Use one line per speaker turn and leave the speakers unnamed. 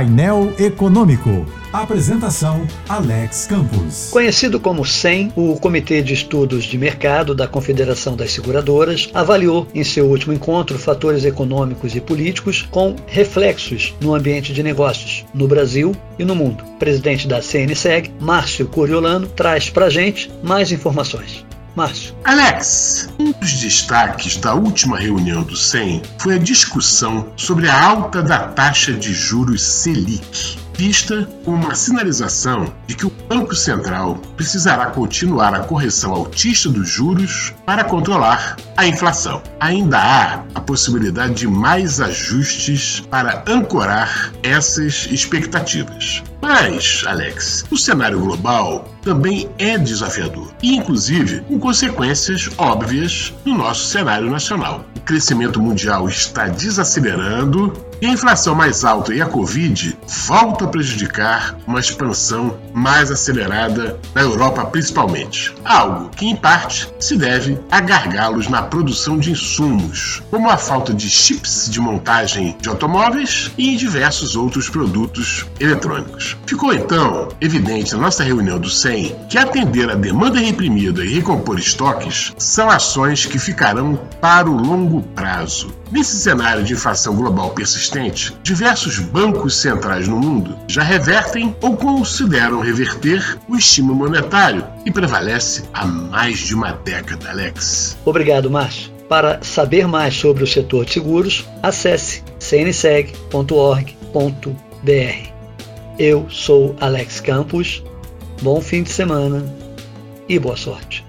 Painel Econômico. Apresentação Alex Campos.
Conhecido como CEM, o Comitê de Estudos de Mercado da Confederação das Seguradoras avaliou em seu último encontro fatores econômicos e políticos com reflexos no ambiente de negócios no Brasil e no mundo. O presidente da CNSEG, Márcio Coriolano, traz para gente mais informações. Márcio.
Alex, um dos destaques da última reunião do SEM foi a discussão sobre a alta da taxa de juros Selic vista como uma sinalização de que o Banco Central precisará continuar a correção altista dos juros para controlar a inflação. Ainda há a possibilidade de mais ajustes para ancorar essas expectativas. Mas, Alex, o cenário global também é desafiador e, inclusive, com consequências óbvias no nosso cenário nacional. O crescimento mundial está desacelerando e a inflação mais alta e a Covid voltam a prejudicar uma expansão mais acelerada na Europa, principalmente. Algo que, em parte, se deve a gargalos na produção de insumos, como a falta de chips de montagem de automóveis e diversos outros produtos eletrônicos. Ficou então evidente na nossa reunião do SEM que atender a demanda reprimida e recompor estoques são ações que ficarão para o longo prazo. Nesse cenário de inflação global persistente, diversos bancos centrais no mundo já revertem ou consideram reverter o estímulo monetário e prevalece há mais de uma década, Alex.
Obrigado, Márcio. Para saber mais sobre o setor de seguros, acesse cnseg.org.br. Eu sou Alex Campos. Bom fim de semana e boa sorte.